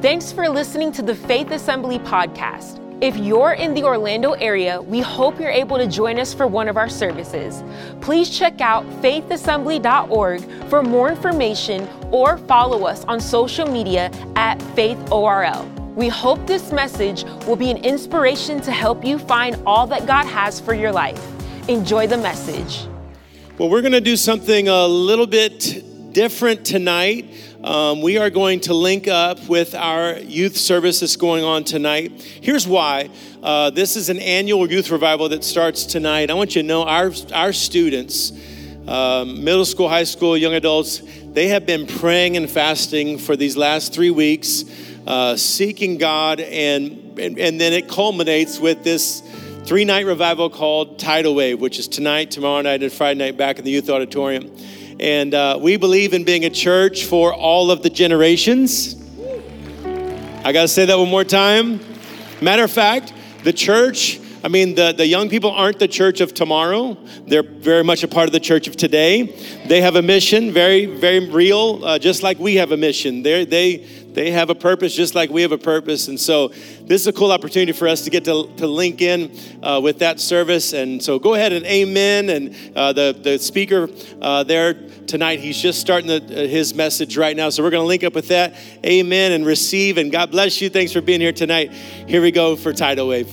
Thanks for listening to the Faith Assembly podcast. If you're in the Orlando area, we hope you're able to join us for one of our services. Please check out faithassembly.org for more information or follow us on social media at faithorl. We hope this message will be an inspiration to help you find all that God has for your life. Enjoy the message. Well, we're going to do something a little bit different tonight. Um, we are going to link up with our youth service that's going on tonight. Here's why. Uh, this is an annual youth revival that starts tonight. I want you to know our, our students, um, middle school, high school, young adults, they have been praying and fasting for these last three weeks, uh, seeking God, and, and, and then it culminates with this three night revival called Tidal Wave, which is tonight, tomorrow night, and Friday night back in the youth auditorium. And uh, we believe in being a church for all of the generations. I got to say that one more time. Matter of fact, the church, I mean, the, the young people aren't the church of tomorrow. They're very much a part of the church of today. They have a mission, very, very real, uh, just like we have a mission. They're, they, they have a purpose just like we have a purpose. And so this is a cool opportunity for us to get to, to link in uh, with that service. And so go ahead and amen. And uh, the, the speaker uh, there tonight, he's just starting the, uh, his message right now. So we're going to link up with that. Amen and receive. And God bless you. Thanks for being here tonight. Here we go for Tidal Wave.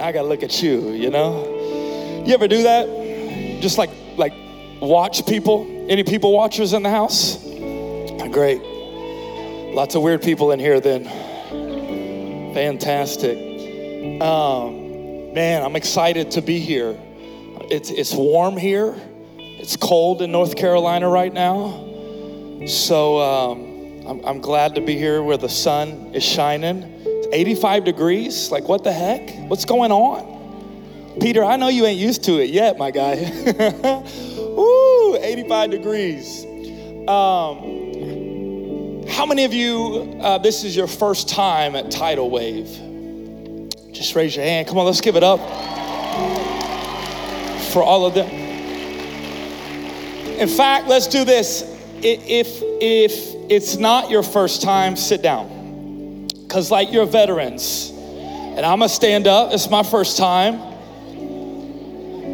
Now I got to look at you, you know? You ever do that? Just like, like watch people? Any people watchers in the house? Great. Lots of weird people in here then. Fantastic. Um, man, I'm excited to be here. It's, it's warm here. It's cold in North Carolina right now. So um, I'm, I'm glad to be here where the sun is shining. It's 85 degrees. Like, what the heck? What's going on? Peter, I know you ain't used to it yet, my guy. Woo, 85 degrees. Um, how many of you, uh, this is your first time at Tidal Wave? Just raise your hand. Come on, let's give it up for all of them. In fact, let's do this. If, if it's not your first time, sit down. Because, like, you're veterans. And I'm going to stand up. It's my first time.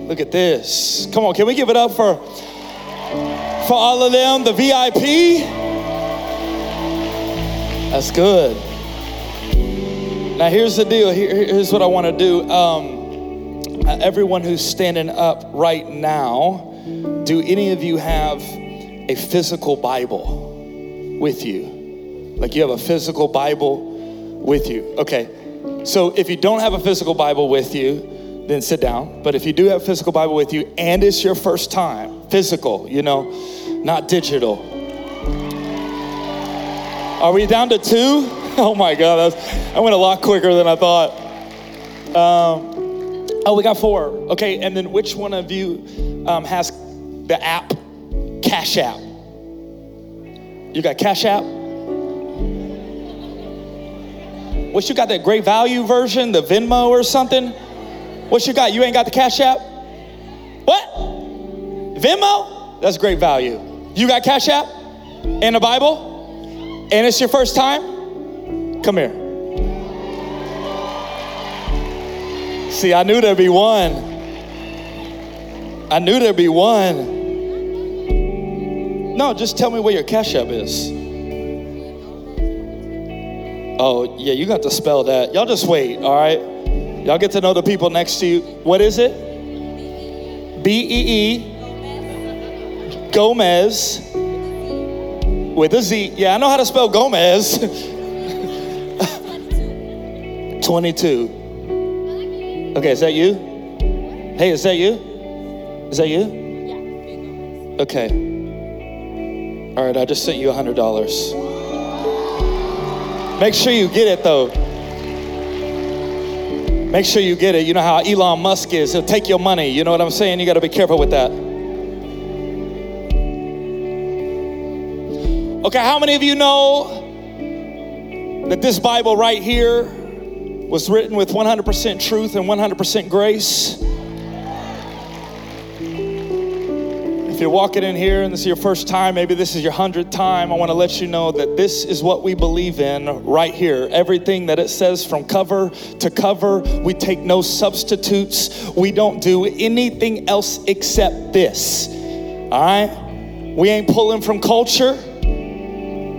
Look at this. Come on, can we give it up for, for all of them, the VIP? That's good. Now, here's the deal. Here, here's what I want to do. Um, uh, everyone who's standing up right now, do any of you have a physical Bible with you? Like you have a physical Bible with you? Okay. So if you don't have a physical Bible with you, then sit down. But if you do have a physical Bible with you and it's your first time, physical, you know, not digital, are we down to two? Oh my God, I went a lot quicker than I thought. Um, oh, we got four. Okay, and then which one of you um, has the app Cash App? You got Cash App? What you got that great value version, the Venmo or something? What you got? You ain't got the Cash App? What? Venmo? That's great value. You got Cash App and a Bible? And it's your first time, come here. See, I knew there'd be one. I knew there'd be one. No, just tell me where your cash app is. Oh, yeah, you got to spell that. Y'all just wait, all right? Y'all get to know the people next to you. What is it? B E E Gomez with a Z. Yeah, I know how to spell Gomez. 22. Okay, is that you? Hey, is that you? Is that you? Yeah. Okay. All right, I just sent you a $100. Make sure you get it though. Make sure you get it. You know how Elon Musk is. He'll take your money. You know what I'm saying? You got to be careful with that. Okay, how many of you know that this Bible right here was written with 100% truth and 100% grace? If you're walking in here and this is your first time, maybe this is your hundredth time, I want to let you know that this is what we believe in right here. Everything that it says from cover to cover, we take no substitutes. We don't do anything else except this. All right? We ain't pulling from culture.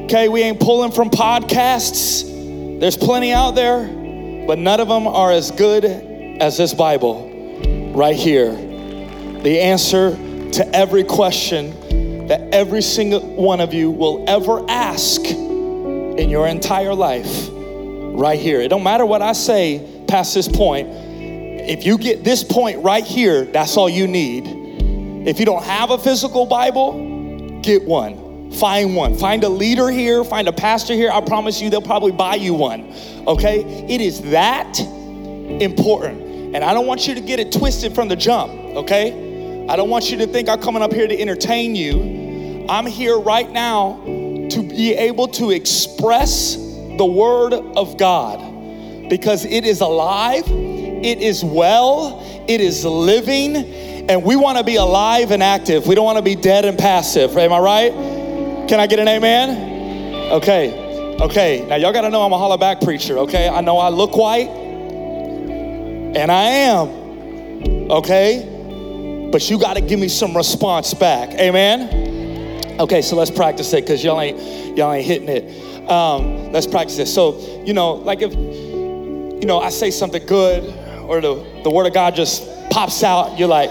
Okay, we ain't pulling from podcasts. There's plenty out there, but none of them are as good as this Bible right here. The answer to every question that every single one of you will ever ask in your entire life right here. It don't matter what I say past this point. If you get this point right here, that's all you need. If you don't have a physical Bible, get one. Find one. Find a leader here, find a pastor here. I promise you they'll probably buy you one. Okay? It is that important. And I don't want you to get it twisted from the jump, okay? I don't want you to think I'm coming up here to entertain you. I'm here right now to be able to express the Word of God because it is alive, it is well, it is living, and we want to be alive and active. We don't want to be dead and passive. Am I right? Can I get an amen? Okay, okay. Now, y'all got to know I'm a holler back preacher, okay? I know I look white, and I am, okay? but you got to give me some response back. Amen. Okay, so let's practice it because y'all ain't y'all ain't hitting it. Um, let's practice it. So you know, like if you know I say something good or the the word of God just pops out, you're like,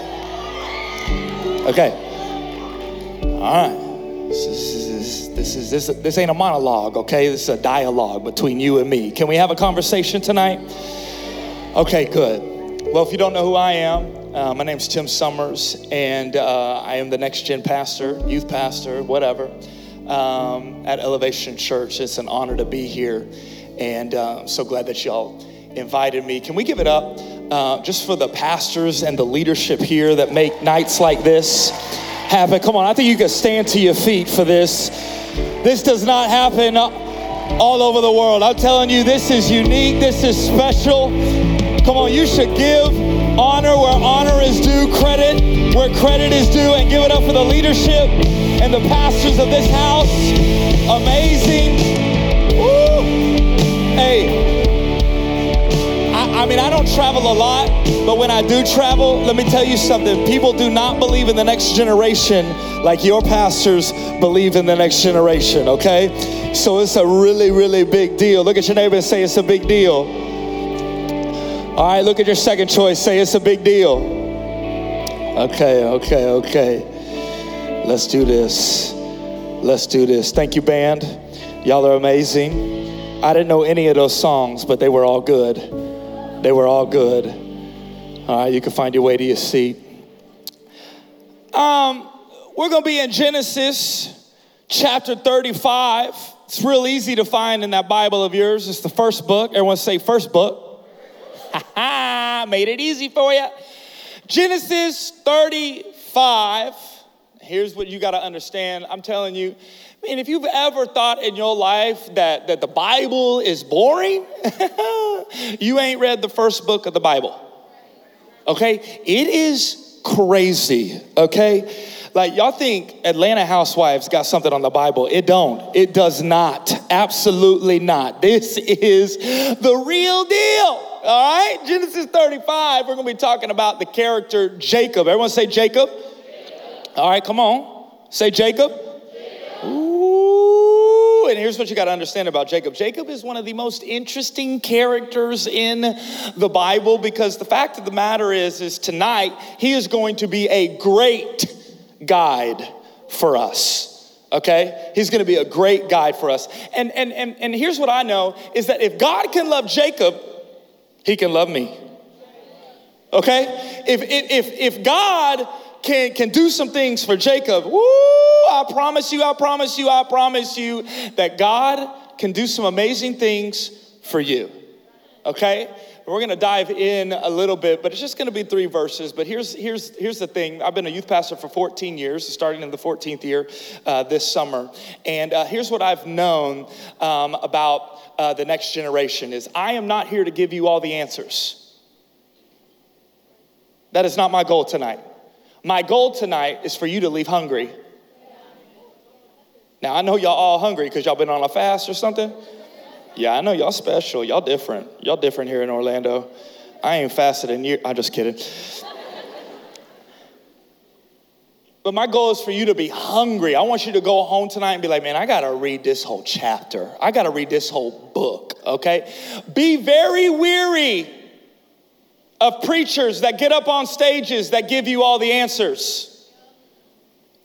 okay, all right. This is, this is this this ain't a monologue, okay? This is a dialogue between you and me. Can we have a conversation tonight? Okay, good. Well, if you don't know who I am, uh, my name is Tim Summers, and uh, I am the next gen pastor, youth pastor, whatever, um, at Elevation Church. It's an honor to be here, and uh, I'm so glad that y'all invited me. Can we give it up uh, just for the pastors and the leadership here that make nights like this happen? Come on, I think you can stand to your feet for this. This does not happen all over the world. I'm telling you, this is unique, this is special. Come on, you should give honor where honor is due, credit where credit is due, and give it up for the leadership and the pastors of this house. Amazing. Mean, I don't travel a lot, but when I do travel, let me tell you something. People do not believe in the next generation like your pastors believe in the next generation, okay? So it's a really, really big deal. Look at your neighbor and say it's a big deal. All right, look at your second choice. Say it's a big deal. Okay, okay, okay. Let's do this. Let's do this. Thank you, band. Y'all are amazing. I didn't know any of those songs, but they were all good. They were all good. All right, you can find your way to your seat. Um, we're going to be in Genesis chapter 35. It's real easy to find in that Bible of yours. It's the first book. Everyone say first book. Made it easy for you. Genesis 35. Here's what you got to understand. I'm telling you, I mean, if you've ever thought in your life that, that the Bible is boring, you ain't read the first book of the Bible. Okay? It is crazy. Okay? Like y'all think Atlanta Housewives got something on the Bible. It don't. It does not. Absolutely not. This is the real deal. All right? Genesis 35, we're going to be talking about the character Jacob. Everyone say Jacob. Jacob. All right, come on. Say. Jacob. And here's what you got to understand about Jacob. Jacob is one of the most interesting characters in the Bible because the fact of the matter is is tonight he is going to be a great guide for us okay he's going to be a great guide for us and, and and and here's what i know is that if god can love jacob he can love me. Okay? If, if, if God can, can do some things for Jacob, woo, I promise you, I promise you, I promise you that God can do some amazing things for you. Okay? We're to dive in a little bit, but it's just to be three verses. But here's, here's, here's the thing I've been a youth pastor for 14 years, starting in the 14th year uh, this summer. And uh, here's what I've known um, about uh, the next generation is I am not here to give you all the answers. That is not my goal tonight. My goal tonight is for you to leave hungry. Now, I know y'all all hungry because y'all been on a fast or something. Yeah, I know y'all special. Y'all different. Y'all different here in Orlando. I ain't fasted in years. I'm just kidding. But my goal is for you to be hungry. I want you to go home tonight and be like, man, I got to read this whole chapter. I got to read this whole book, okay? Be very weary of preachers that get up on stages that give you all the answers.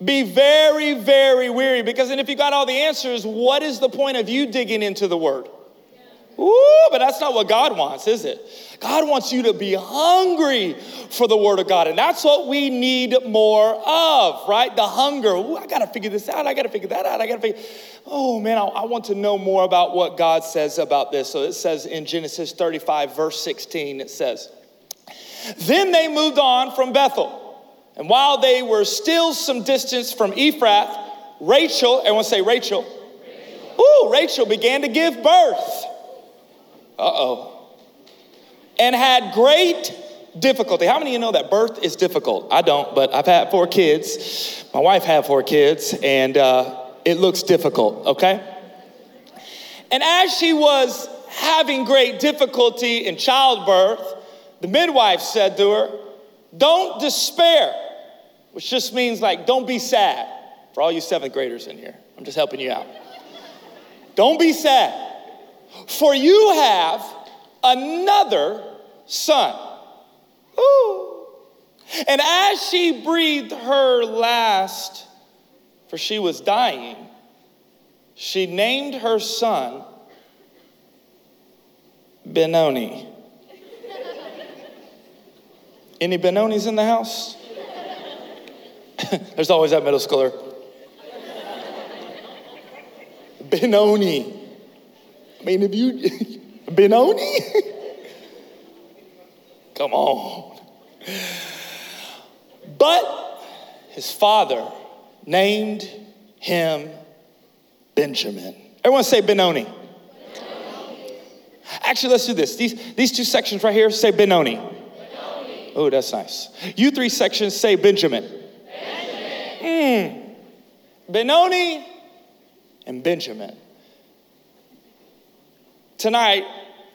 Be very, very weary because then if you got all the answers, what is the point of you digging into the word? Ooh, but that's not what God wants, is it? God wants you to be hungry for the Word of God. And that's what we need more of, right? The hunger. Ooh, I got to figure this out. I got to figure that out. I got to figure. Oh, man, I, I, want to know more about what God says about this. So it says in Genesis 35, verse 16, it says, Then they moved on from Bethel. And while they were still some distance from Ephrath, Rachel, everyone say Rachel. Rachel. Ooh, Rachel began to give birth. Uh oh and had great difficulty. How many of you know that birth is difficult? I don't, but I've had four kids. My wife had four kids, and uh, it looks difficult, okay? And as she was having great difficulty in childbirth, the midwife said to her, Don't despair, which just means like, don't be sad. For all you seventh graders in here, I'm just helping you out. Don't be sad, for you have another son. Ooh. And as she breathed her last, for she was dying, she named her son Benoni. Any Benonis in the house? There's always that middle schooler. Benoni. I mean, if you Benoni? Come on. But his father named him Benjamin. Everyone say Benoni. Benoni. Actually, let's do this. These, these two sections right here say Benoni. Oh, that's nice. You three sections say Benjamin. Benjamin. Mm. Benoni and Benjamin. Tonight,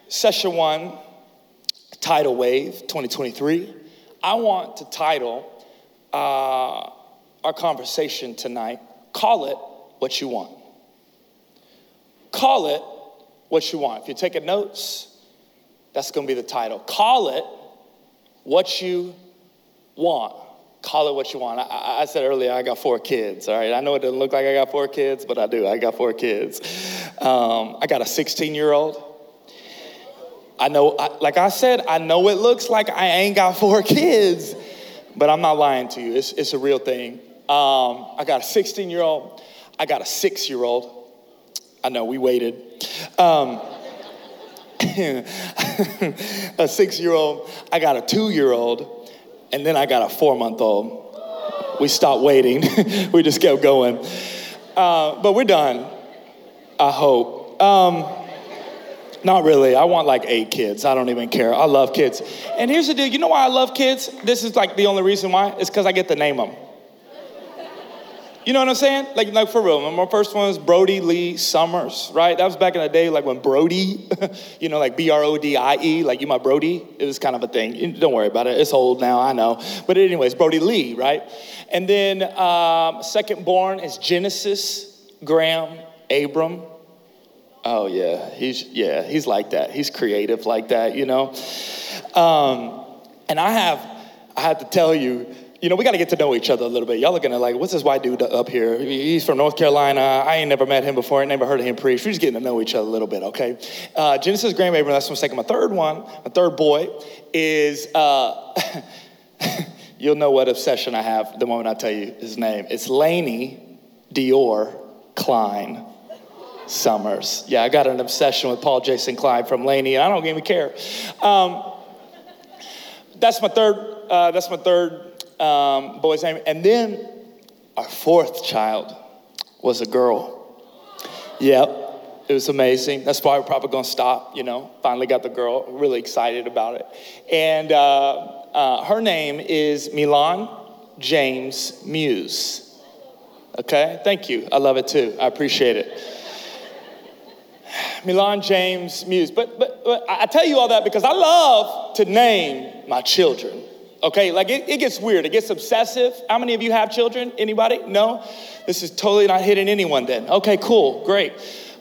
session one, Tidal Wave 2023, I want to title uh, our conversation tonight, Call It What You Want. Call it what you want. If you're taking notes, that's going to be the title. Call it what you want. Call it what you want. I, I, said earlier, I got four kids, all right? I know it doesn't look like I got four kids, but I do. I got four kids. Um, I got a 16 year old, I know, I, like I said, I know it looks like I ain't got four kids, but I'm not lying to you. It's, it's a real thing. Um, I got a 16 year old, I got a six year old. I know we waited. Um, a six year old, I got a two year old, and then I got a four month old. We stopped waiting, we just kept going. Uh, but we're done, I hope. Um, not really. I want like eight kids. I don't even care. I love kids. And here's the deal you know why I love kids? This is like the only reason why? It's because I get to name them. You know what I'm saying? Like, like for real. My first one was Brody Lee Summers, right? That was back in the day, like when Brody, you know, like B R O D I E, like you my Brody. It was kind of a thing. Don't worry about it. It's old now, I know. But anyways, Brody Lee, right? And then um, second born is Genesis Graham Abram. Oh yeah, he's yeah, he's like that. He's creative like that, you know. Um, and I have I have to tell you, you know, we got to get to know each other a little bit. Y'all are gonna like, what's this white dude up here? He's from North Carolina. I ain't never met him before. I ain't never heard of him preach. We're just getting to know each other a little bit, okay? Uh, Genesis Graham Abram, that's my second. My third one, my third boy is, uh, you'll know what obsession I have the moment I tell you his name. It's Laney Dior Klein. Summers. Yeah, I got an obsession with Paul Jason Klein from LANY, and I don't even care. Um, that's my third. Uh, that's my third um, boy's name, and then our fourth child was a girl. Yep, it was amazing. That's why we're probably gonna stop. You know, finally got the girl. Really excited about it, and uh, uh, her name is Milan James Muse. Okay, thank you. I love it too. I appreciate it. Milan James Muse. But, but, but I tell you all that because I love to name my children. Okay, like it, it gets weird. It gets obsessive. How many of you have children? Anybody? No? This is totally not hitting anyone then. Okay, cool, great.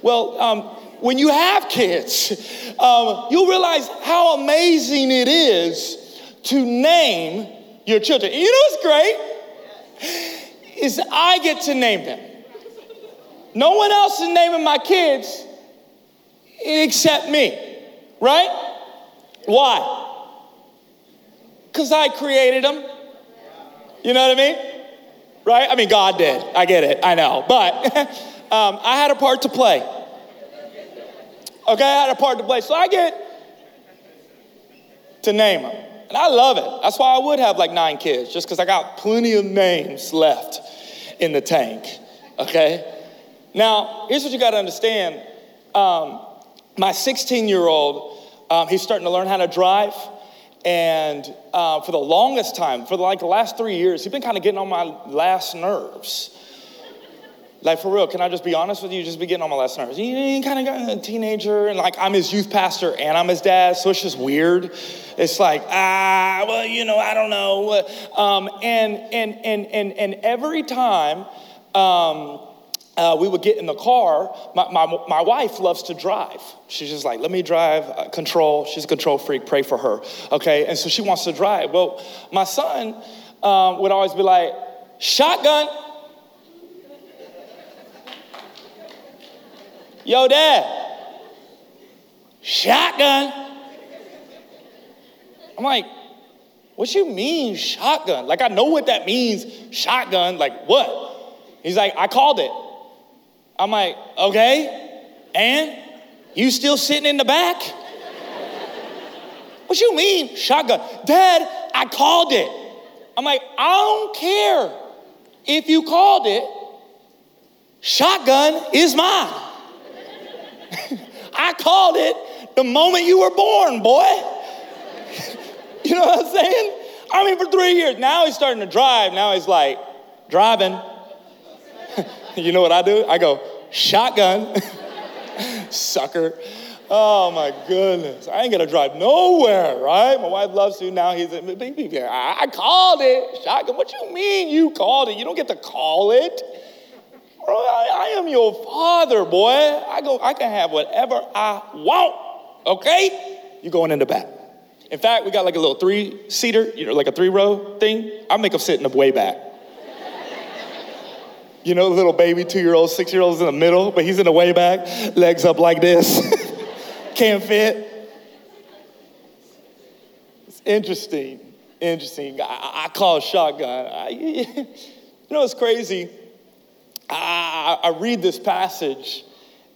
Well, um, when you have kids, um, you'll realize how amazing it is to name your children. You know what's great? Is I get to name them. No one else is naming my kids except me, right? Why? Because I created them. You know what I mean? Right? I mean, God did. I get it. I know. But um, I had a part to play. Okay, I had a part to play. So I get to name them. And I love it. That's why I would have like nine kids, just because I got plenty of names left in the tank. Okay? Now, here's what you got to understand. Um, my 16 year old, um, he's starting to learn how to drive. And uh, for the longest time, for like the last three years, he's been kind of getting on my last nerves. Like for real, can I just be honest with you? Just be getting on my last nerves. He kind of got a teenager, and like I'm his youth pastor and I'm his dad, so it's just weird. It's like ah, well, you know, I don't know. Um, and and and and and every time. Um, uh, we would get in the car. My, my, my wife loves to drive. She's just like, let me drive, uh, control. She's a control freak, pray for her. Okay, and so she wants to drive. Well, my son um, would always be like, shotgun. Yo, dad, shotgun. I'm like, what you mean shotgun? Like, I know what that means, shotgun. Like, what? He's like, I called it. I'm like, okay, and you still sitting in the back? what you mean, shotgun? Dad, I called it. I'm like, I don't care if you called it. Shotgun is mine. I called it the moment you were born, boy. you know what I'm saying? I mean, for three years. Now he's starting to drive. Now he's like, driving. You know what I do? I go, shotgun, sucker. Oh my goodness. I ain't gonna drive nowhere, right? My wife loves to. Now he's, I called it. Shotgun. What you mean you called it? You don't get to call it. Bro, I, I am your father, boy. I go, I can have whatever I want. Okay? You going in the back. In fact, we got like a little three seater, you know, like a three row thing. I make them sit in the way back. You know, little baby, two year old, six year old's in the middle, but he's in the way back, legs up like this. Can't fit. It's interesting. Interesting. I, I call shotgun. I, you know, it's crazy. I, I read this passage,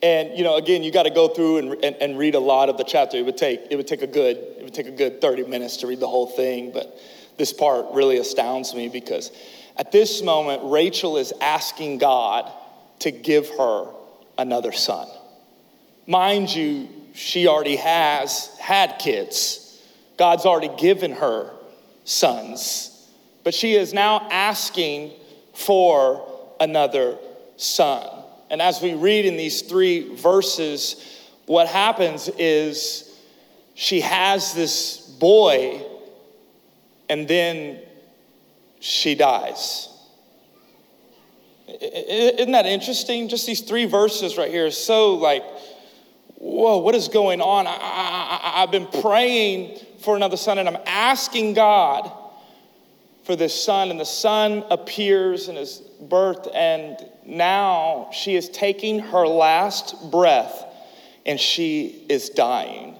and you know, again, you got to go through and, and, and, read a lot of the chapter. It would take it would take a good it would take a good 30 minutes to read the whole thing, but this part really astounds me because at this moment, Rachel is asking God to give her another son. Mind you, she already has had kids. God's already given her sons. But she is now asking for another son. And as we read in these three verses, what happens is she has this boy, and then she dies. Isn't that interesting? Just these three verses right here so like, whoa, what is going on? I, have been praying for another son and I'm asking God for this son, and the son appears in his birth, and now she is taking her last breath and she is dying.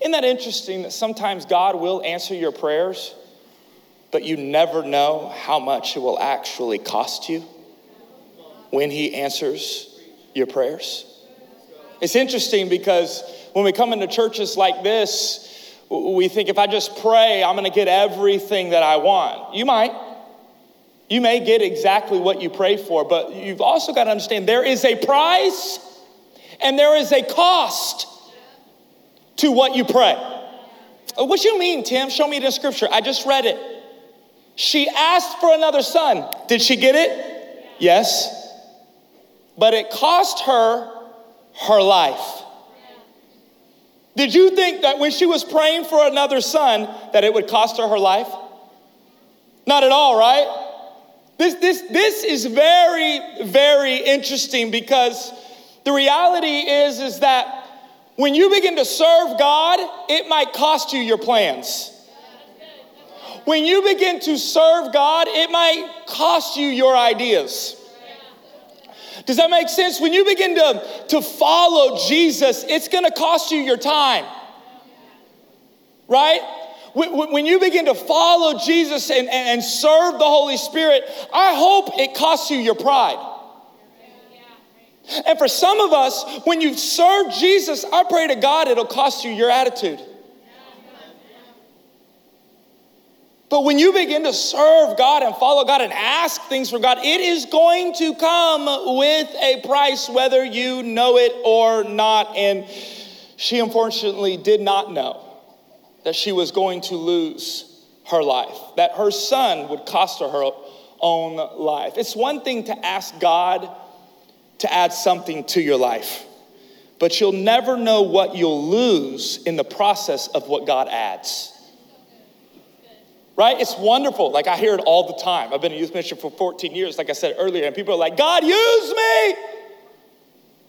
Isn't that interesting that sometimes God will answer your prayers? But you never know how much it will actually cost you when He answers your prayers. It's interesting because when we come into churches like this, we think if I just pray, I'm gonna get everything that I want. You might. You may get exactly what you pray for, but you've also got to understand there is a price and there is a cost to what you pray. Uh, what you mean, Tim? Show me the scripture. I just read it. She asked for another son. Did she get it? Yes. But it cost her her life. Did you think that when she was praying for another son that it would cost her her life? Not at all, right? This, this, this is very, very interesting because the reality is, is that when you begin to serve God, it might cost you your plans. When you begin to serve God, it might cost you your ideas. Does that make sense? When you begin to, to follow Jesus, it's gonna cost you your time. Right? When you begin to follow Jesus and, and serve the Holy Spirit, I hope it costs you your pride. And for some of us, when you serve Jesus, I pray to God it'll cost you your attitude. But when you begin to serve God and follow God and ask things from God, it is going to come with a price, whether you know it or not. And she unfortunately did not know that she was going to lose her life, that her son would cost her her own life. It's one thing to ask God to add something to your life, but you'll never know what you'll lose in the process of what God adds. Right? It's wonderful. Like I hear it all the time. I've been a youth minister for 14 years, like I said earlier, and people are like, God, use me.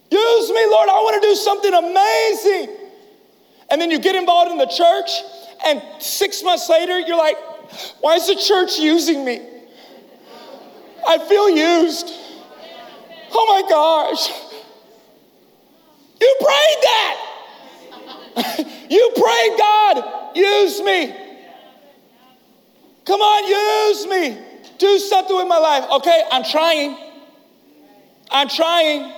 Use me, Lord. I want to do something amazing. And then you get involved in the church, and six months later, you're like, why is the church using me? I feel used. Oh my gosh. You prayed that. you prayed, God, use me. Come on, use me. Do something with my life. Okay, I'm trying. I'm trying.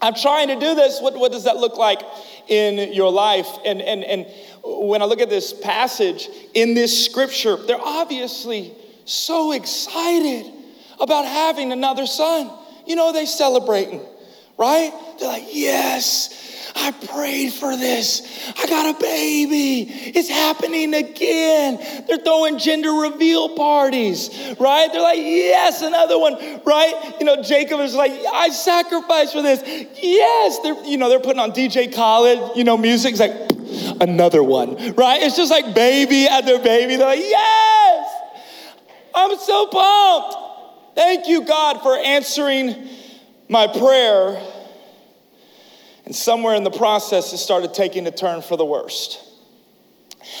I'm trying to do this. What, what does that look like in your life? And, and, and when I look at this passage in this scripture, they're obviously so excited about having another son. You know, they celebrating, right? They're like, yes, I prayed for this. I got a baby. It's happening again. They're throwing gender reveal parties, right? They're like, yes, another one, right? You know, Jacob is like, I sacrificed for this. Yes, they're, you know, they're putting on DJ Khaled, you know, music. It's like, another one, right? It's just like baby after baby. They're like, yes, I'm so pumped. Thank you, God, for answering my prayer and somewhere in the process, it started taking a turn for the worst.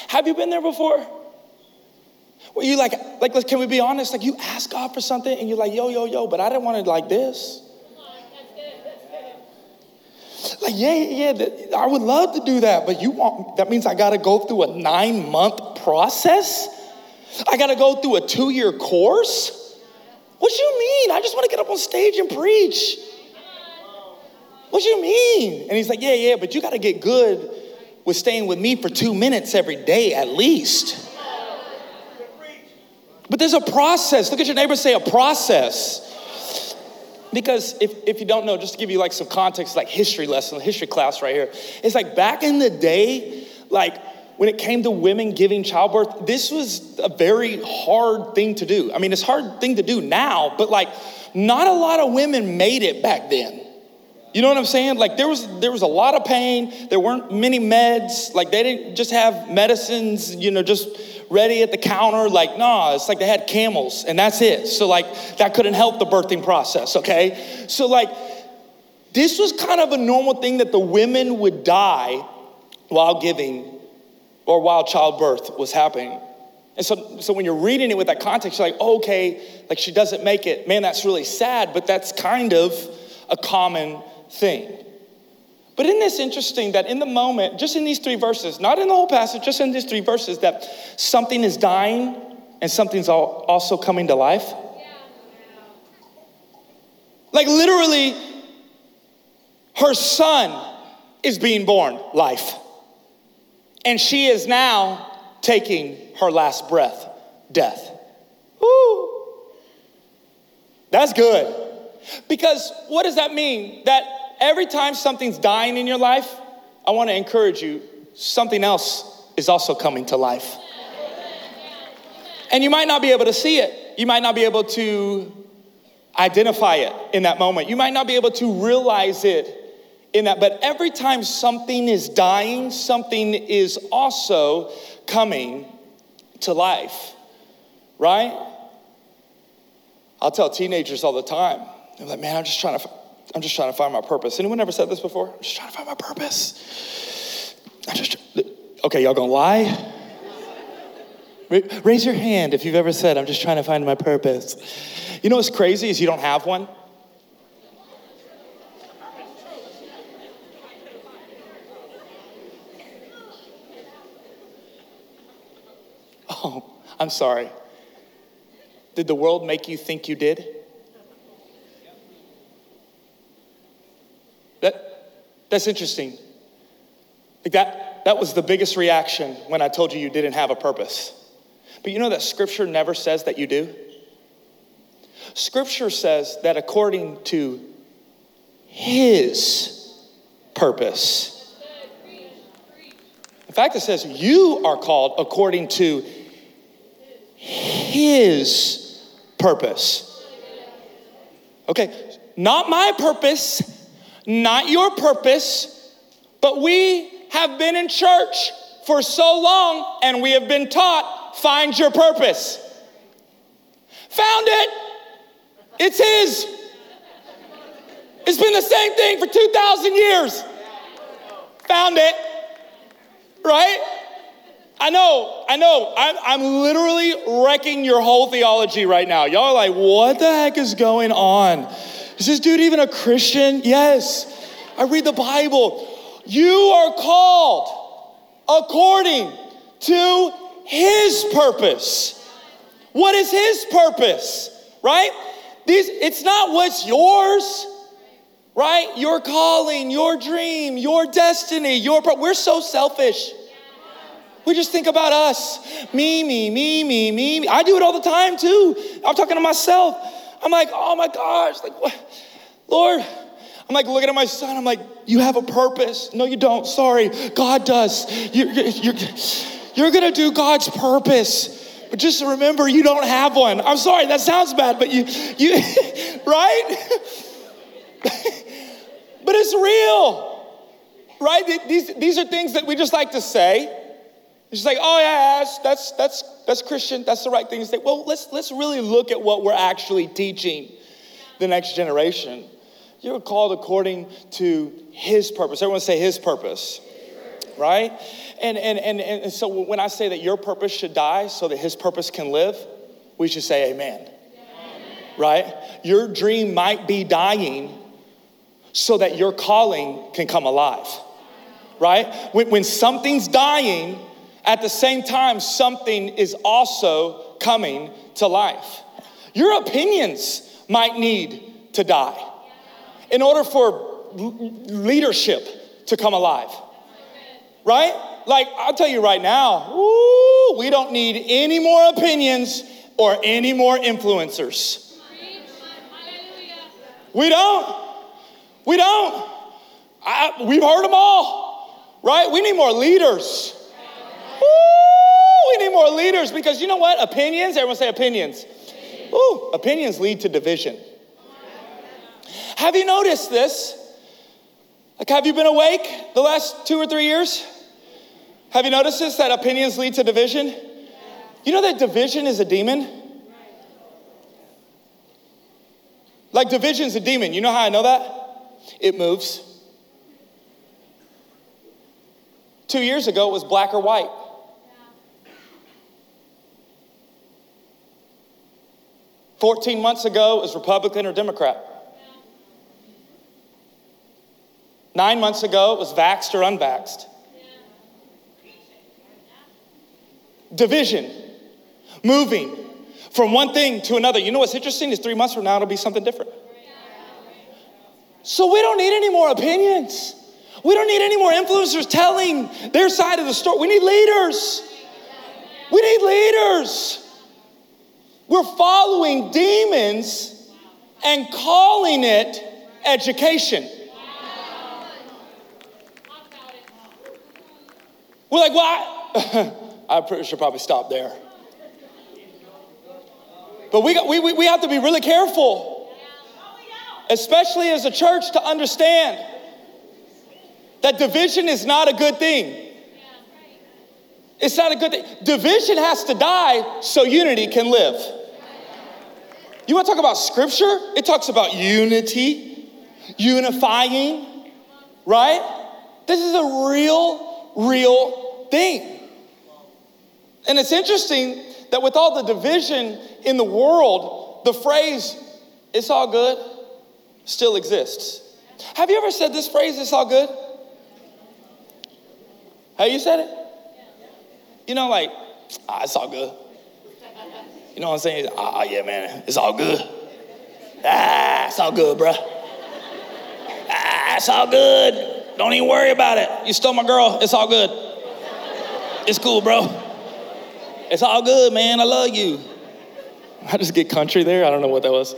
Have you been there before? Where you like, like, can we be honest? Like, you ask God for something and you're like, yo, yo, yo, but I didn't want it like this. Like, yeah, yeah, I would love to do that, but you want, that means I gotta go through a nine month process? I gotta go through a two year course? What do you mean? I just wanna get up on stage and preach. What do you mean? And he's like, Yeah, yeah, but you got to get good with staying with me for two minutes every day at least. But there's a process. Look at your neighbor say a process. Because if, if you don't know, just to give you like some context, like history lesson, history class right here. It's like back in the day, like when it came to women giving childbirth, this was a very hard thing to do. I mean, it's hard thing to do now, but like not a lot of women made it back then. You know what I'm saying? Like there was there was a lot of pain. There weren't many meds. Like they didn't just have medicines, you know, just ready at the counter. Like, nah, it's like they had camels and that's it. So like that couldn't help the birthing process, okay? So like this was kind of a normal thing that the women would die while giving or while childbirth was happening. And so, so when you're reading it with that context, you're like, oh, okay, like she doesn't make it. Man, that's really sad, but that's kind of a common thing. But isn't this interesting that in the moment, just in these three verses, not in the whole passage, just in these three verses, that something is dying and something's also coming to life? Like literally, her son is being born, life. And she is now taking her last breath, death. Woo! That's good. Because what does that mean? That every time something's dying in your life, I want to encourage you, something else is also coming to life. And you might not be able to see it. You might not be able to identify it in that moment. You might not be able to realize it in that. But every time something is dying, something is also coming to life, right? I'll tell teenagers all the time. They're like, man, I'm just trying to, I'm just trying to find my purpose. Anyone ever said this before? I'm just trying to find my purpose. I just, okay, y'all gonna lie? Raise your hand if you've ever said, I'm just trying to find my purpose. You know what's crazy is you don't have one. Oh, I'm sorry. Did the world make you think you did? That, that's interesting. Like that, that was the biggest reaction when I told you you didn't have a purpose. But you know that scripture never says that you do? Scripture says that according to his purpose. In fact, it says you are called according to his purpose. Okay, not my purpose, not your purpose, but we have been in church for so long and we have been taught find your purpose. Found it. It's His. It's been the same thing for 2,000 years. Found it. Right? I know, I know. I'm, I'm literally wrecking your whole theology right now. Y'all are like, what the heck is going on? Is this dude even a Christian? Yes. I read the Bible. You are called according to his purpose. What is his purpose? Right? These, it's not what's yours, right? Your calling, your dream, your destiny, your. We're so selfish. We just think about us. Me, me, me, me, me. I do it all the time too. I'm talking to myself. I'm like, oh my gosh, like what? Lord, I'm like looking at my son. I'm like, you have a purpose. No, you don't. Sorry. God does. You're, you're, you're going to do God's purpose. But just remember, you don't have one. I'm sorry, that sounds bad, but you, you, right? but it's real, right? These, these are things that we just like to say. Just like, oh yeah, that's, that's, that's, Christian, that's the right thing to say. Well, let's, let's really look at what we're actually teaching the next generation. You're called according to his purpose. Everyone say his purpose, right? And, and, and, and so when I say that your purpose should die so that his purpose can live, we should say amen. amen. Right? Your dream might be dying so that your calling can come alive. Right? When, when something's dying, at the same time, something is also coming to life. Your opinions might need to die in order for leadership to come alive. Right? like, I'll tell you right now, we don't need any more opinions or any more influencers. We don't. We don't. I, we've heard them all, right? We need more leaders. We need more leaders because you know what? Opinions, everyone say opinions. Ooh, opinions lead to division. Have you noticed this? Like, have you been awake the last two or three years? Have you noticed this? That opinions lead to division? You know that division is a demon? Like division is a demon. You know how I know that? It moves. Two years ago, it was black or white. Fourteen months ago, was Republican or Democrat. Nine months ago, it was vaxxed or unvaxxed. division, moving from one thing to another. You know what's interesting is three months from now it'll be something different. So we don't need any more opinions. We don't need any more influencers telling their side of the story. We need leaders. We need leaders. We're following demons and calling it education. We're like, well, I, I should probably stop there. But we, got, we, we, we have to be really careful, especially as a church, to understand that division is not a good thing. It's not a good thing. Division has to die so unity can live. You want to talk about scripture? It talks about unity, unifying, right? This is a real, real thing. And it's interesting that with all the division in the world, the phrase, it's all good, still exists. Have you ever said this phrase, it's all good? Have you said it? You know, like, ah, it's all good. You know what I'm saying? Ah, yeah, man, it's all good. Ah, it's all good, bruh. Ah, it's all good. Don't even worry about it. You stole my girl. It's all good. It's cool, bro. It's all good, man. I love you. I just get country there. I don't know what that was.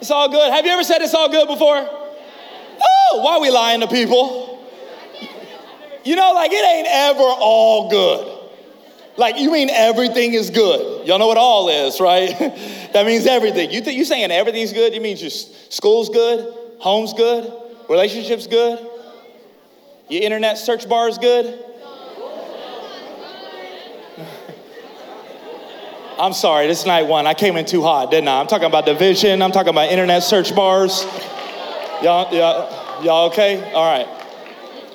It's all good. Have you ever said it's all good before? Oh, why are we lying to people? You know, like it ain't ever all good. Like you mean everything is good. Y'all know what all is, right? that means everything. You think you saying everything's good? You mean just school's good, home's good, relationships good, your internet search bar is good. I'm sorry, this night one. I came in too hot, didn't I? I'm talking about division. I'm talking about internet search bars. Y'all, y'all, y'all okay? All right.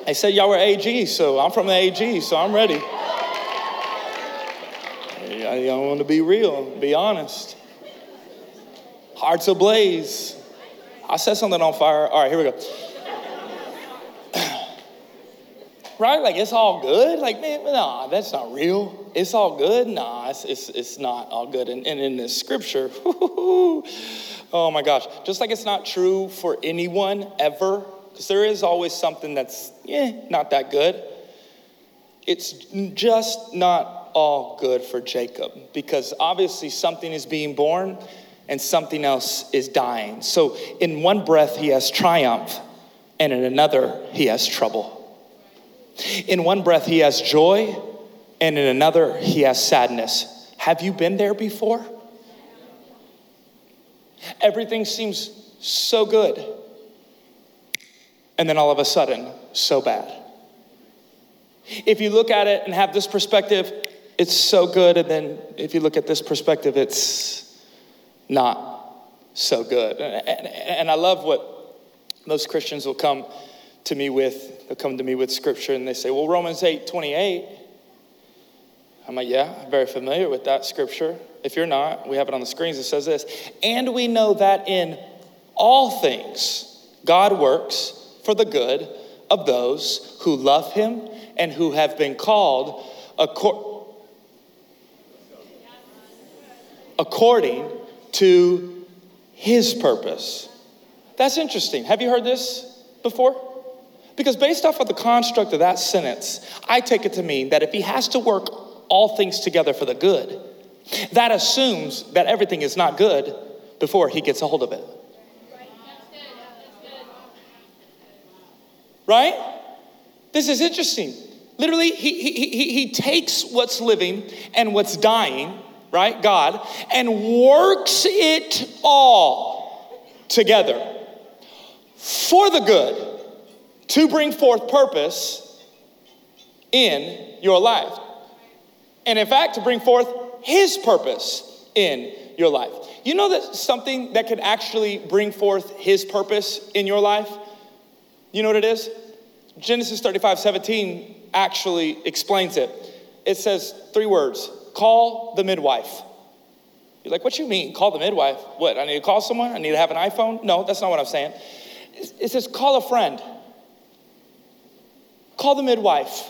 They said y'all were AG, so I'm from the AG, so I'm ready. I, I want to be real, be honest. Hearts ablaze. I set something on fire. All right, here we go. right? Like it's all good. Like, man, nah, that's not real. It's all good. Nah, it's, it's, it's not all good. And, and in this scripture, oh my gosh, just like it's not true for anyone ever because there is always something that's, yeah, not that good. It's just not all good for Jacob because obviously something is being born and something else is dying. So in one breath, he has triumph, and in another, he has trouble. In one breath, he has joy, and in another, he has sadness. Have you been there before? Everything seems so good and then all of a sudden, so bad. If you look at it and have this perspective, it's so good, and then if you look at this perspective, it's not so good. And, I love what most Christians will come to me with. They'll come to me with scripture and they say, Well, Romans 8 28. I'm like, Yeah, I'm very familiar with that scripture. If you're not, we have it on the screens. It says this And we know that in all things, God works for the good of those who love him and who have been called according to his purpose. That's interesting. Have you heard this before? Because based off of the construct of that sentence, I take it to mean that if he has to work all things together for the good, that assumes that everything is not good before he gets a hold of it. Right? This is interesting. Literally, he, he, he, he takes what's living and what's dying, right? God, and works it all together for the good to bring forth purpose in your life. And in fact, to bring forth his purpose in your life. You know that something that can actually bring forth his purpose in your life you know what it is? Genesis 35 17 actually explains it. It says three words call the midwife. You're like, what you mean? Call the midwife? What? I need to call someone? I need to have an iPhone? No, that's not what I'm saying. It says call a friend. Call the midwife.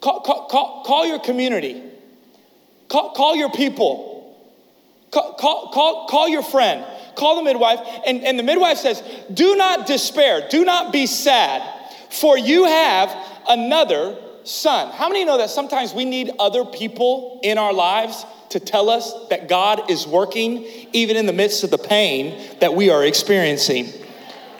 Call, call, call, call your community. Call, call your people. Call, call, call, call your friend call the midwife. And, and the midwife says, Do not despair, do not be sad, for you have another son. How many know that sometimes we need other people in our lives to tell us that God is working even in the midst of the pain that we are experiencing?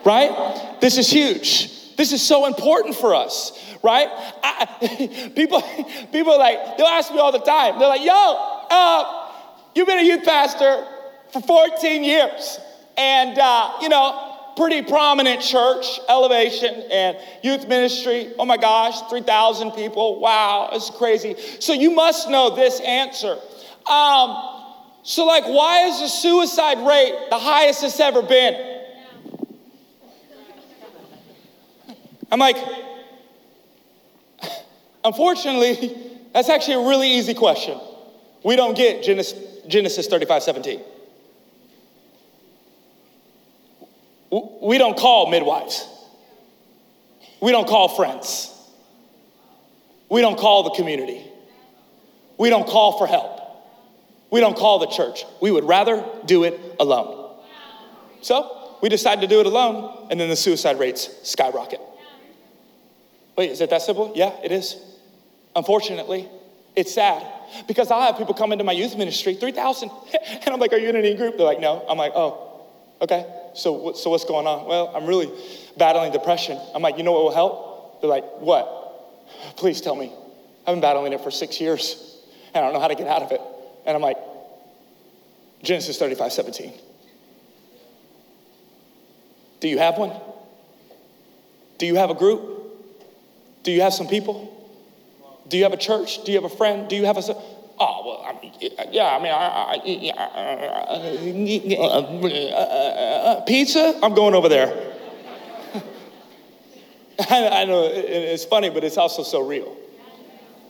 Right? This is huge. This is so important for us, right? I, people, people like, they'll ask me all the time. They're like, yo, uh, you've been a youth pastor for 14 years. And, uh, you know, pretty prominent church, elevation and youth ministry. Oh my gosh, 3,000 people. Wow, it's crazy. So you must know this answer. Um, so, like, why is the suicide rate the highest it's ever been? I'm like, unfortunately, that's actually a really easy question. We don't get Genesis, Genesis 35 17. We don't call midwives. We don't call friends. We don't call the community. We don't call for help. We don't call the church. We would rather do it alone. So we decide to do it alone, and then the suicide rates skyrocket. Wait, is it that simple? Yeah, it is. Unfortunately, it's sad because I'll have people come into my youth ministry, 3,000, and I'm like, Are you in any group? They're like, No. I'm like, Oh, okay. So, so what's going on? Well, I'm really battling depression. I'm like, You know what will help? They're like, What? Please tell me. I've been battling it for six years and I don't know how to get out of it. And I'm like, Genesis 35 17. Do you have one? Do you have a group? Do you have some people? Do you have a church? Do you have a friend? Do you have a. Oh, well, I mean, yeah, I mean, I, I, uh, uh, uh, pizza? I'm going over there. I know it's funny, but it's also so real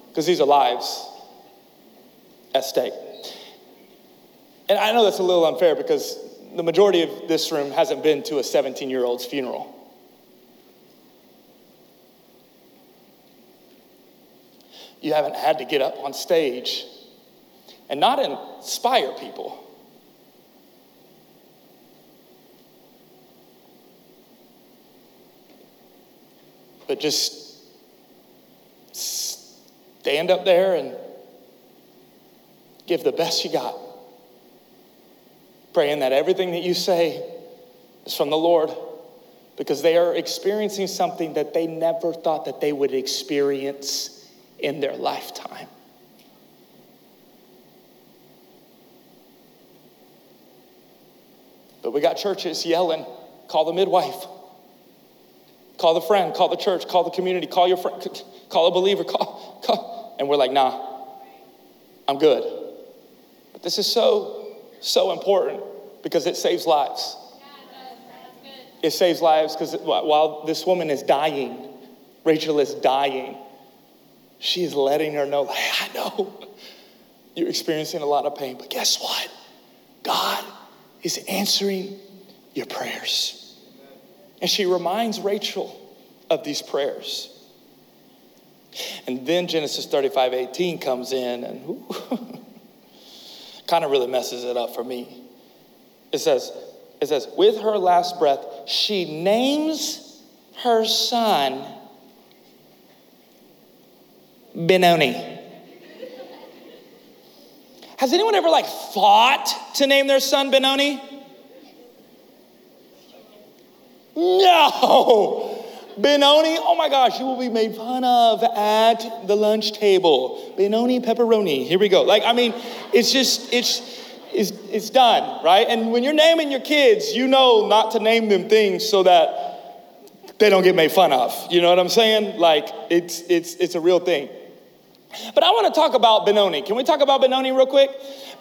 because these are lives at stake. And I know that's a little unfair because the majority of this room hasn't been to a 17 year old's funeral. You haven't had to get up on stage and not inspire people. But just stand up there and give the best you got. Praying that everything that you say is from the Lord because they are experiencing something that they never thought that they would experience in their lifetime. But we got churches yelling, call the midwife, call the friend, call the church, call the community, call your friend, call a believer, call, call. And we're like, nah, I'm good. But this is so, so important because it saves lives. It saves lives because while this woman is dying, Rachel is dying, she is letting her know, I know you're experiencing a lot of pain, but guess what? God is answering your prayers. And she reminds Rachel of these prayers. And then Genesis 35 18 comes in and kind of really messes it up for me. It says, it says, with her last breath, she names her son Benoni. Has anyone ever like thought to name their son Benoni? No. Benoni, oh my gosh, you will be made fun of at the lunch table. Benoni pepperoni. Here we go. Like, I mean, it's just, it's, it's, it's done, right? And when you're naming your kids, you know not to name them things so that they don't get made fun of. You know what I'm saying? Like, it's, it's, it's a real thing. But I want to talk about Benoni. Can we talk about Benoni real quick?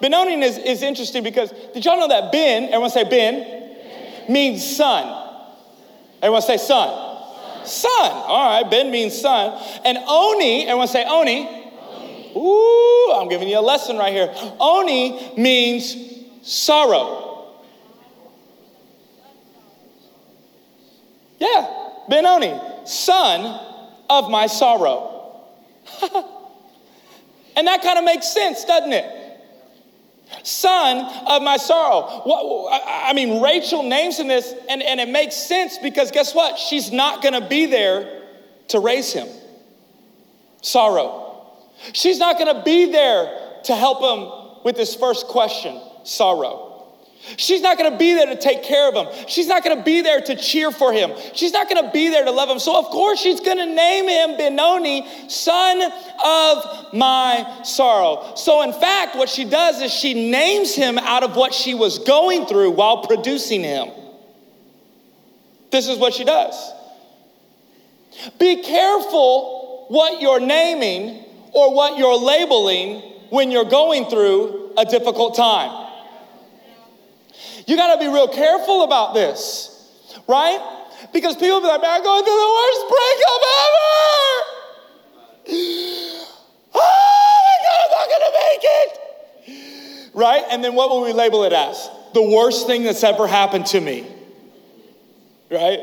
Benoni is, is interesting because did y'all know that Ben, everyone say Ben, ben. means son. Everyone say son. son. Son. All right, Ben means son. And Oni, everyone say Oni. Oni. Ooh, I'm giving you a lesson right here. Oni means sorrow. Yeah, Benoni, son of my sorrow. And that kind of makes sense, doesn't it? Son of my sorrow. I mean, Rachel names him this, and, and it makes sense because guess what? She's not going to be there to raise him. Sorrow. She's not going to be there to help him with his first question sorrow. She's not gonna be there to take care of him. She's not gonna be there to cheer for him. She's not gonna be there to love him. So, of course, she's gonna name him Benoni, son of my sorrow. So, in fact, what she does is she names him out of what she was going through while producing him. This is what she does. Be careful what you're naming or what you're labeling when you're going through a difficult time. You got to be real careful about this, right? Because people be like, man, I'm going through the worst breakup ever. Oh my God, I'm not going to make it. Right? And then what will we label it as? The worst thing that's ever happened to me. Right?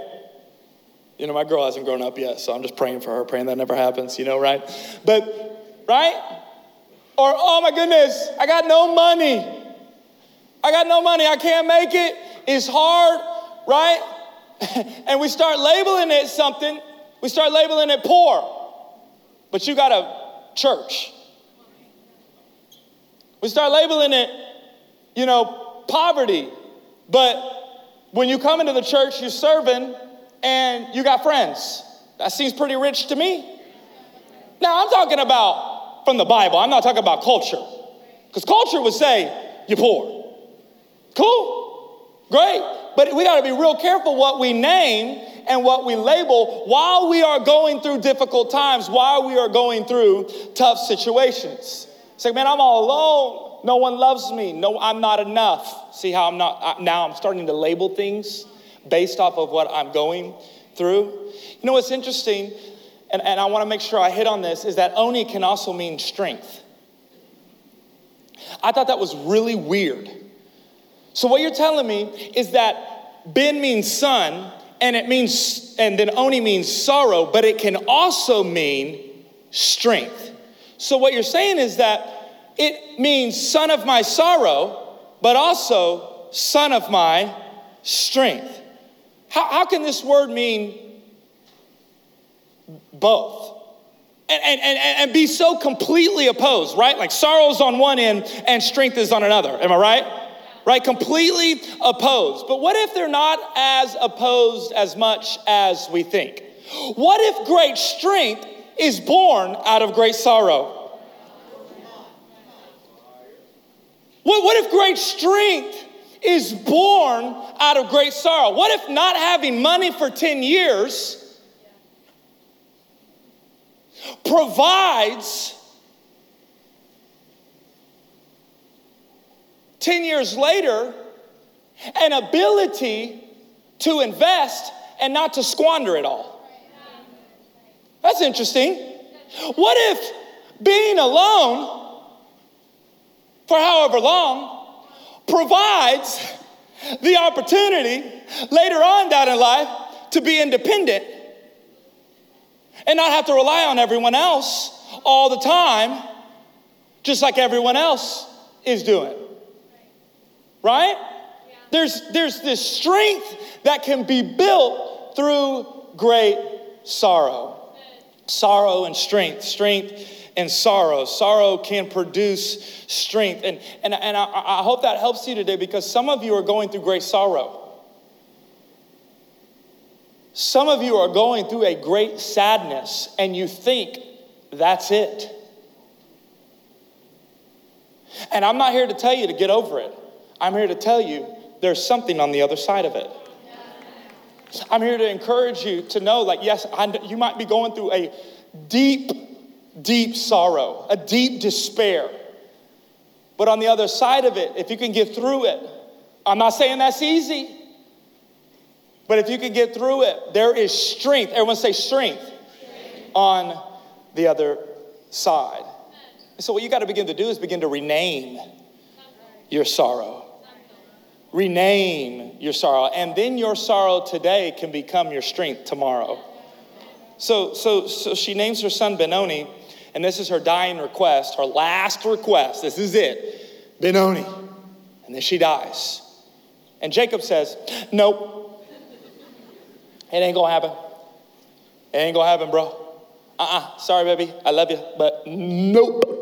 You know, my girl hasn't grown up yet, so I'm just praying for her, praying that never happens, you know, right? But, right? Or, oh my goodness, I got no money. I got no money, I can't make it. It's hard, right? and we start labeling it something, we start labeling it poor. But you got a church. We start labeling it, you know, poverty. But when you come into the church, you're serving and you got friends. That seems pretty rich to me. Now, I'm talking about from the Bible, I'm not talking about culture. Because culture would say, you're poor. Cool, great. But we got to be real careful what we name and what we label while we are going through difficult times, while we are going through tough situations. Say, man, I'm all alone. No one loves me. No, I'm not enough. See how I'm not, now I'm starting to label things based off of what I'm going through. You know what's interesting, and, and I want to make sure I hit on this, is that oni can also mean strength. I thought that was really weird so, what you're telling me is that Ben means son, and it means, and then Oni means sorrow, but it can also mean strength. So, what you're saying is that it means son of my sorrow, but also son of my strength. How, how can this word mean both? And, and, and, and be so completely opposed, right? Like sorrow's on one end and strength is on another. Am I right? Right? Completely opposed. But what if they're not as opposed as much as we think? What if great strength is born out of great sorrow? What, what if great strength is born out of great sorrow? What if not having money for 10 years provides 10 years later, an ability to invest and not to squander it all. That's interesting. What if being alone for however long provides the opportunity later on down in life to be independent and not have to rely on everyone else all the time, just like everyone else is doing? Right? Yeah. There's, there's this strength that can be built through great sorrow. Sorrow and strength, strength and sorrow. Sorrow can produce strength. And, and, and I, I hope that helps you today because some of you are going through great sorrow. Some of you are going through a great sadness and you think that's it. And I'm not here to tell you to get over it. I'm here to tell you there's something on the other side of it. I'm here to encourage you to know, like, yes, I, you might be going through a deep, deep sorrow, a deep despair. But on the other side of it, if you can get through it, I'm not saying that's easy, but if you can get through it, there is strength. Everyone say strength, strength. on the other side. So, what you got to begin to do is begin to rename your sorrow rename your sorrow. And then your sorrow today can become your strength tomorrow. So so so she names her son benoni and this is her dying request her last request. This is it. Benoni. And then she dies. And jacob says nope. It ain't gonna happen. It ain't gonna happen bro. Uh-uh. Sorry baby. I love you but nope.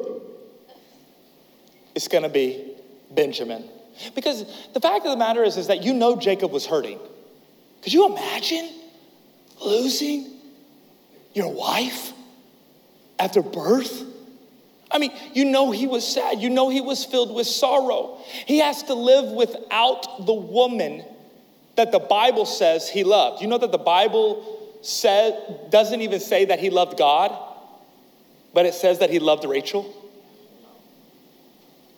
It's gonna be benjamin Because the fact of the matter is, is that you know Jacob was hurting. Could you imagine losing your wife after birth? I mean, you know he was sad. You know he was filled with sorrow. He has to live without the woman that the Bible says he loved. You know that the Bible said doesn't even say that he loved God, but it says that he loved Rachel.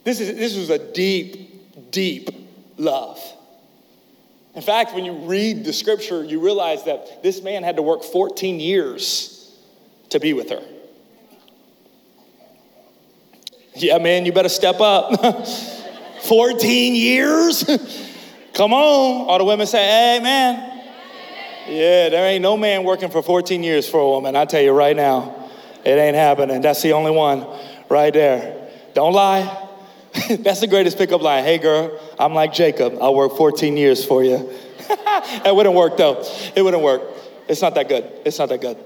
This is this was a deep, deep love. In fact, when you read the scripture, you realize that this man had to work 14 years to be with her. Yeah, man, you better step up. 14 years? Come on. All the women say, Amen. Yeah, there ain't no man working for 14 years for a woman. I tell you right now, it ain't happening. That's the only one right there. Don't lie. That's the greatest pickup line. Hey, girl, I'm like Jacob. I'll work 14 years for you. it wouldn't work, though. It wouldn't work. It's not that good. It's not that good.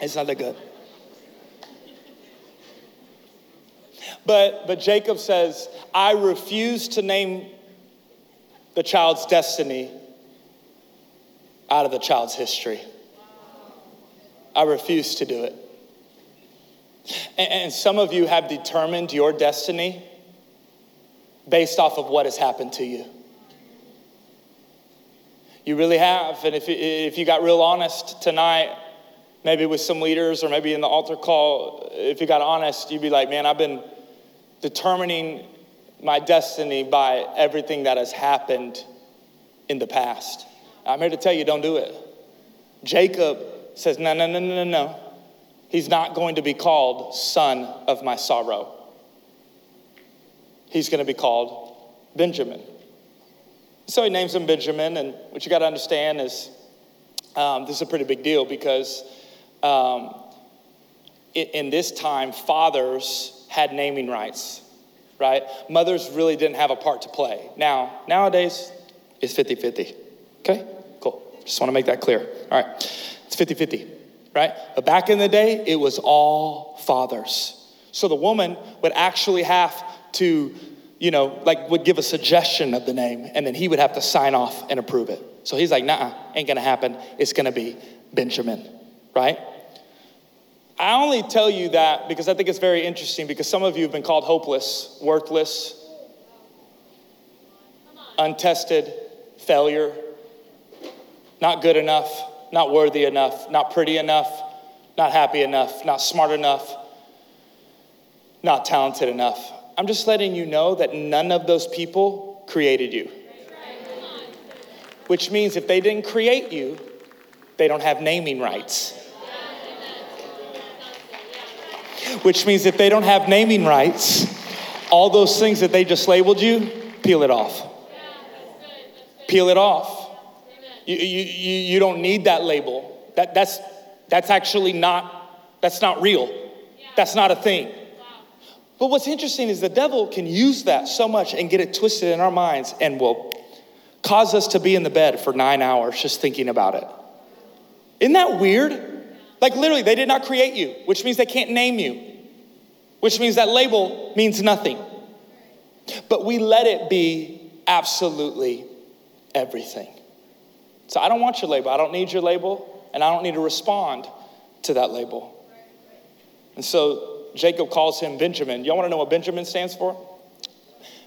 It's not that good. But, but Jacob says, I refuse to name the child's destiny out of the child's history. I refuse to do it. And, and some of you have determined your destiny based off of what has happened to you. You really have. And if, if you got real honest tonight, maybe with some leaders or maybe in the altar call, if you got honest, you'd be like, man, I've been determining my destiny by everything that has happened in the past. I'm here to tell you, don't do it. Jacob says, no, no, no, no, no, no. He's not going to be called son of my sorrow. He's going to be called Benjamin. So he names him Benjamin, and what you got to understand is um, this is a pretty big deal because um, in this time, fathers had naming rights, right? Mothers really didn't have a part to play. Now, nowadays, it's 50 50. Okay? Cool. Just want to make that clear. All right. It's 50 50, right? But back in the day, it was all fathers. So the woman would actually have to, you know, like would give a suggestion of the name, and then he would have to sign off and approve it. So he's like, nah, ain't gonna happen. It's gonna be Benjamin, right? I only tell you that because I think it's very interesting because some of you have been called hopeless, worthless, untested, failure, not good enough, not worthy enough, not pretty enough, not happy enough, not smart enough, not talented enough. I'm just letting you know that none of those people created you. Which means if they didn't create you, they don't have naming rights. which means if they don't have naming rights, all those things that they just labeled you, peel it off. Peel it off. You, you, you, don't need that label. That, that's, that's actually not, that's not real. That's not a thing. But what's interesting is the devil can use that so much and get it twisted in our minds and will cause us to be in the bed for nine hours just thinking about it. Isn't that weird? Like literally, they did not create you, which means they can't name you, which means that label means nothing. But we let it be absolutely everything. So I don't want your label. I don't need your label, and I don't need to respond to that label. And so Jacob calls him Benjamin. Y'all want to know what Benjamin stands for?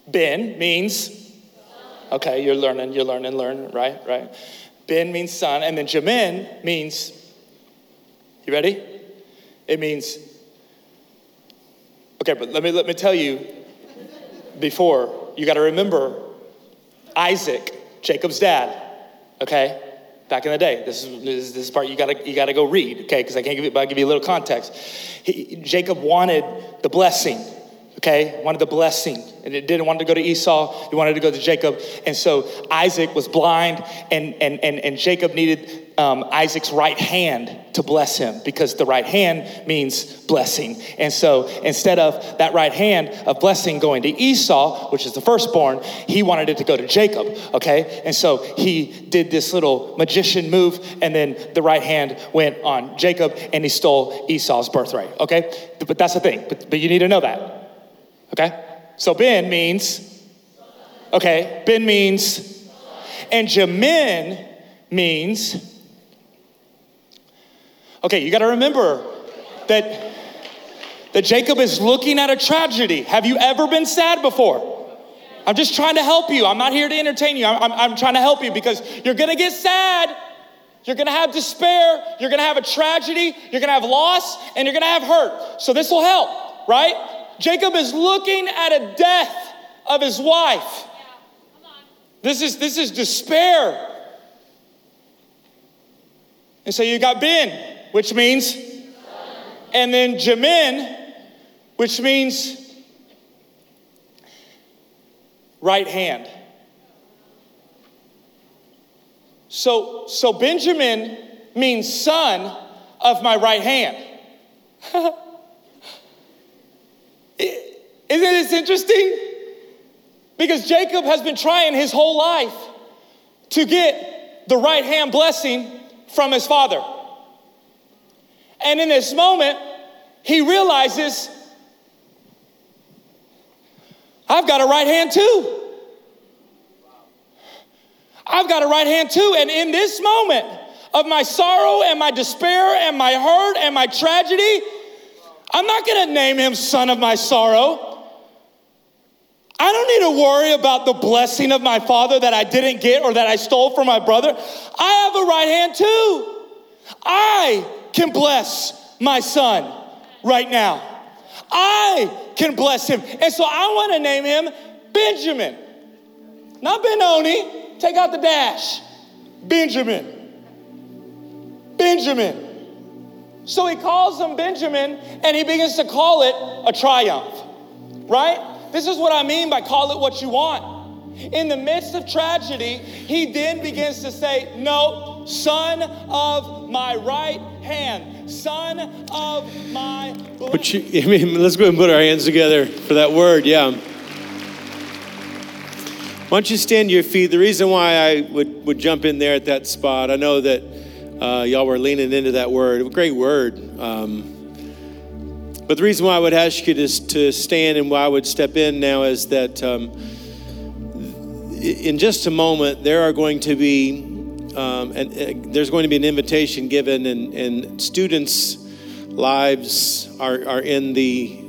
Ben means, okay, you're learning, you're learning, learn, right, right. Ben means son, and then Jamin means you ready? It means, okay, but let me, let me tell you before, you got to remember Isaac, Jacob's dad, okay? Back in the day, this is this, this part you gotta you gotta go read, okay? Because I can't give you, but I'll give you a little context. He, Jacob wanted the blessing, okay? Wanted the blessing, and it didn't want to go to Esau. He wanted to go to Jacob, and so Isaac was blind, and and and, and Jacob needed um, Isaac's right hand to bless him because the right hand means blessing. And so instead of that right hand of blessing going to Esau, which is the firstborn, he wanted it to go to Jacob, okay? And so he did this little magician move, and then the right hand went on Jacob and he stole Esau's birthright, okay? But that's the thing, but, but you need to know that, okay? So Ben means Okay, Ben means, and Jamin means, okay, you gotta remember that, that Jacob is looking at a tragedy. Have you ever been sad before? I'm just trying to help you. I'm not here to entertain you. I'm, I'm, I'm trying to help you because you're gonna get sad. You're gonna have despair. You're gonna have a tragedy. You're gonna have loss and you're gonna have hurt. So this will help, right? Jacob is looking at a death of his wife. This is, this is despair. And so you got Ben, which means, and then Jamin, which means right hand. So, so Benjamin means son of my right hand. Isn't this interesting? Because Jacob has been trying his whole life to get the right hand blessing from his father. And in this moment, he realizes I've got a right hand too. I've got a right hand too. And in this moment of my sorrow and my despair and my hurt and my tragedy, I'm not gonna name him son of my sorrow. I don't need to worry about the blessing of my father that I didn't get or that I stole from my brother. I have a right hand too. I can bless my son right now. I can bless him. And so I want to name him Benjamin. Not Benoni. Take out the dash. Benjamin. Benjamin. So he calls him Benjamin and he begins to call it a triumph. Right? This is what I mean by call it what you want. In the midst of tragedy, he then begins to say, No, son of my right hand, son of my. But you, I mean, let's go and put our hands together for that word, yeah. Why don't you stand to your feet? The reason why I would, would jump in there at that spot, I know that uh, y'all were leaning into that word. Great word. Um, but the reason why I would ask you to, to stand and why I would step in now is that um, in just a moment, there are going to be, um, and uh, there's going to be an invitation given, and, and students' lives are, are in the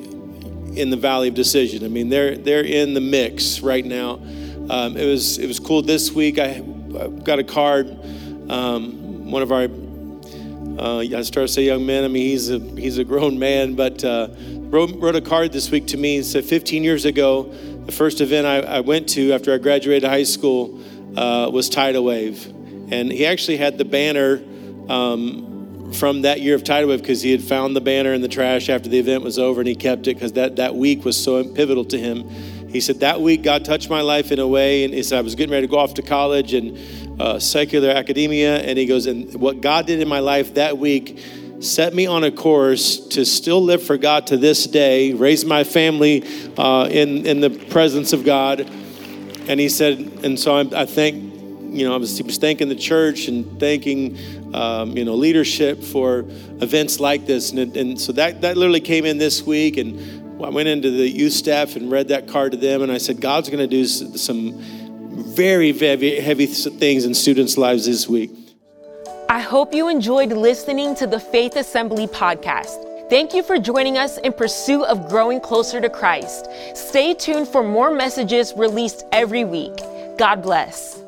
in the valley of decision. I mean, they're they're in the mix right now. Um, it was it was cool this week. I, I got a card. Um, one of our uh, I started to say young man. I mean, he's a he's a grown man, but uh, wrote, wrote a card this week to me. and said 15 years ago, the first event I, I went to after I graduated high school uh, was Tidal Wave, and he actually had the banner. Um, from that year of Tidal Wave, because he had found the banner in the trash after the event was over, and he kept it because that, that week was so pivotal to him. He said that week God touched my life in a way, and he said I was getting ready to go off to college, and uh, secular academia. And he goes, and what God did in my life that week set me on a course to still live for God to this day, raise my family uh, in, in the presence of God. And he said, and so I, I thank, you know, I was, was thanking the church and thanking, um, you know, leadership for events like this. And, and so that, that literally came in this week. And I went into the youth staff and read that card to them. And I said, God's going to do some very, very heavy things in students' lives this week. I hope you enjoyed listening to the Faith Assembly podcast. Thank you for joining us in pursuit of growing closer to Christ. Stay tuned for more messages released every week. God bless.